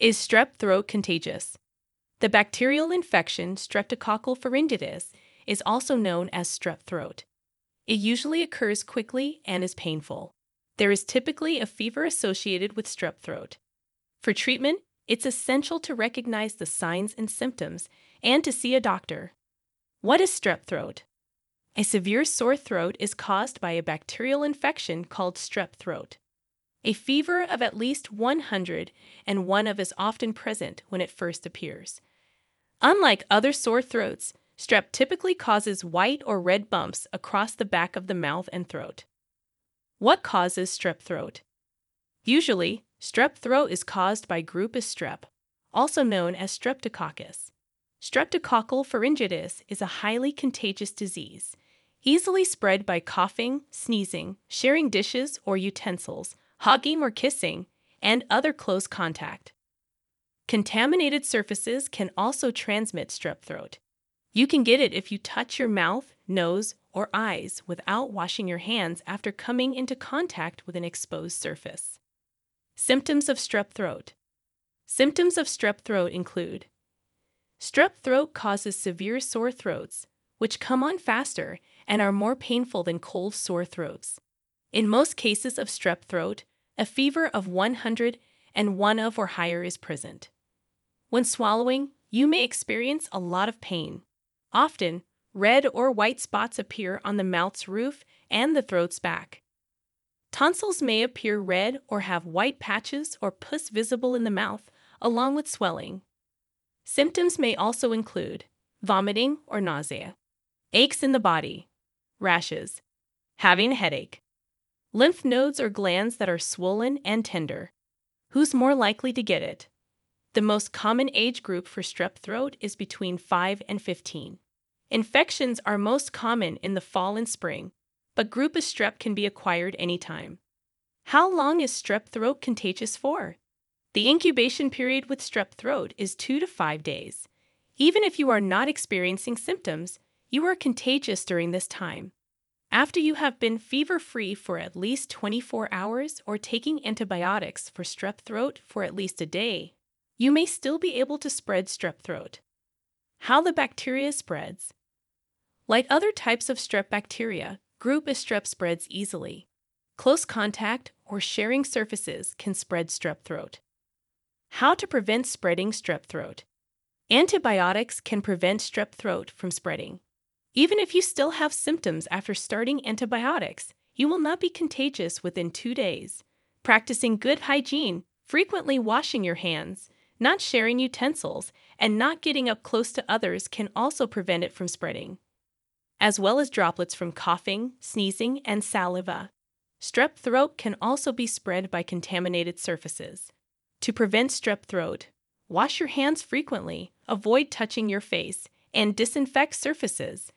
Is strep throat contagious? The bacterial infection streptococcal pharyngitis is also known as strep throat. It usually occurs quickly and is painful. There is typically a fever associated with strep throat. For treatment, it's essential to recognize the signs and symptoms and to see a doctor. What is strep throat? A severe sore throat is caused by a bacterial infection called strep throat. A fever of at least 100 and one of is often present when it first appears. Unlike other sore throats, strep typically causes white or red bumps across the back of the mouth and throat. What causes strep throat? Usually, strep throat is caused by Group strep, also known as streptococcus. Streptococcal pharyngitis is a highly contagious disease, easily spread by coughing, sneezing, sharing dishes or utensils, hugging or kissing, and other close contact. Contaminated surfaces can also transmit strep throat. You can get it if you touch your mouth, nose, or eyes without washing your hands after coming into contact with an exposed surface. Symptoms of strep throat. Symptoms of strep throat include Strep throat causes severe sore throats, which come on faster and are more painful than cold sore throats. In most cases of strep throat, a fever of 100 and one of or higher is present. When swallowing, you may experience a lot of pain. Often, red or white spots appear on the mouth's roof and the throat's back. Tonsils may appear red or have white patches or pus visible in the mouth, along with swelling. Symptoms may also include vomiting or nausea, aches in the body, rashes, having a headache, lymph nodes or glands that are swollen and tender. Who's more likely to get it? The most common age group for strep throat is between 5 and 15. Infections are most common in the fall and spring, but group A strep can be acquired anytime. How long is strep throat contagious for? The incubation period with strep throat is 2 to 5 days. Even if you are not experiencing symptoms, you are contagious during this time. After you have been fever free for at least 24 hours or taking antibiotics for strep throat for at least a day, you may still be able to spread strep throat. How the bacteria spreads. Like other types of strep bacteria, group A strep spreads easily. Close contact or sharing surfaces can spread strep throat. How to prevent spreading strep throat. Antibiotics can prevent strep throat from spreading. Even if you still have symptoms after starting antibiotics, you will not be contagious within two days. Practicing good hygiene, frequently washing your hands, not sharing utensils, and not getting up close to others can also prevent it from spreading, as well as droplets from coughing, sneezing, and saliva. Strep throat can also be spread by contaminated surfaces. To prevent strep throat, wash your hands frequently, avoid touching your face, and disinfect surfaces.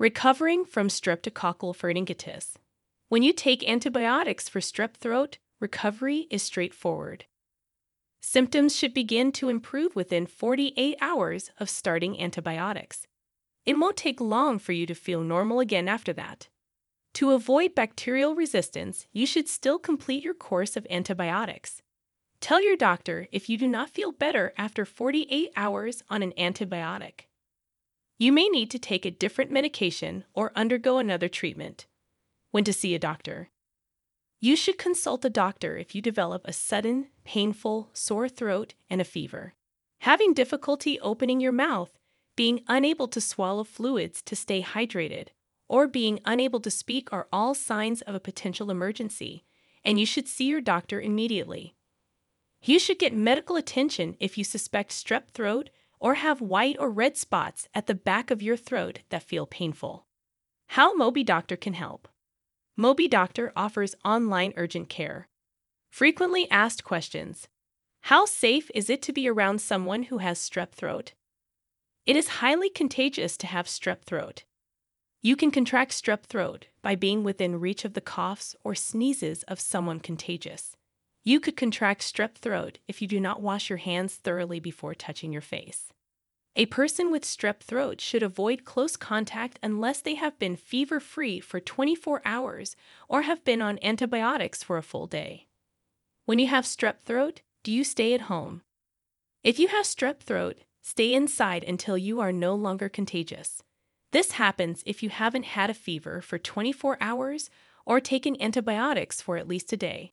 Recovering from streptococcal pharyngitis. When you take antibiotics for strep throat, recovery is straightforward. Symptoms should begin to improve within 48 hours of starting antibiotics. It won't take long for you to feel normal again after that. To avoid bacterial resistance, you should still complete your course of antibiotics. Tell your doctor if you do not feel better after 48 hours on an antibiotic. You may need to take a different medication or undergo another treatment. When to see a doctor. You should consult a doctor if you develop a sudden, painful, sore throat and a fever. Having difficulty opening your mouth, being unable to swallow fluids to stay hydrated, or being unable to speak are all signs of a potential emergency, and you should see your doctor immediately. You should get medical attention if you suspect strep throat or have white or red spots at the back of your throat that feel painful. How Mobi Doctor can help. Mobi Doctor offers online urgent care. Frequently asked questions How safe is it to be around someone who has strep throat? It is highly contagious to have strep throat. You can contract strep throat by being within reach of the coughs or sneezes of someone contagious. You could contract strep throat if you do not wash your hands thoroughly before touching your face. A person with strep throat should avoid close contact unless they have been fever free for 24 hours or have been on antibiotics for a full day. When you have strep throat, do you stay at home? If you have strep throat, stay inside until you are no longer contagious. This happens if you haven't had a fever for 24 hours or taken antibiotics for at least a day.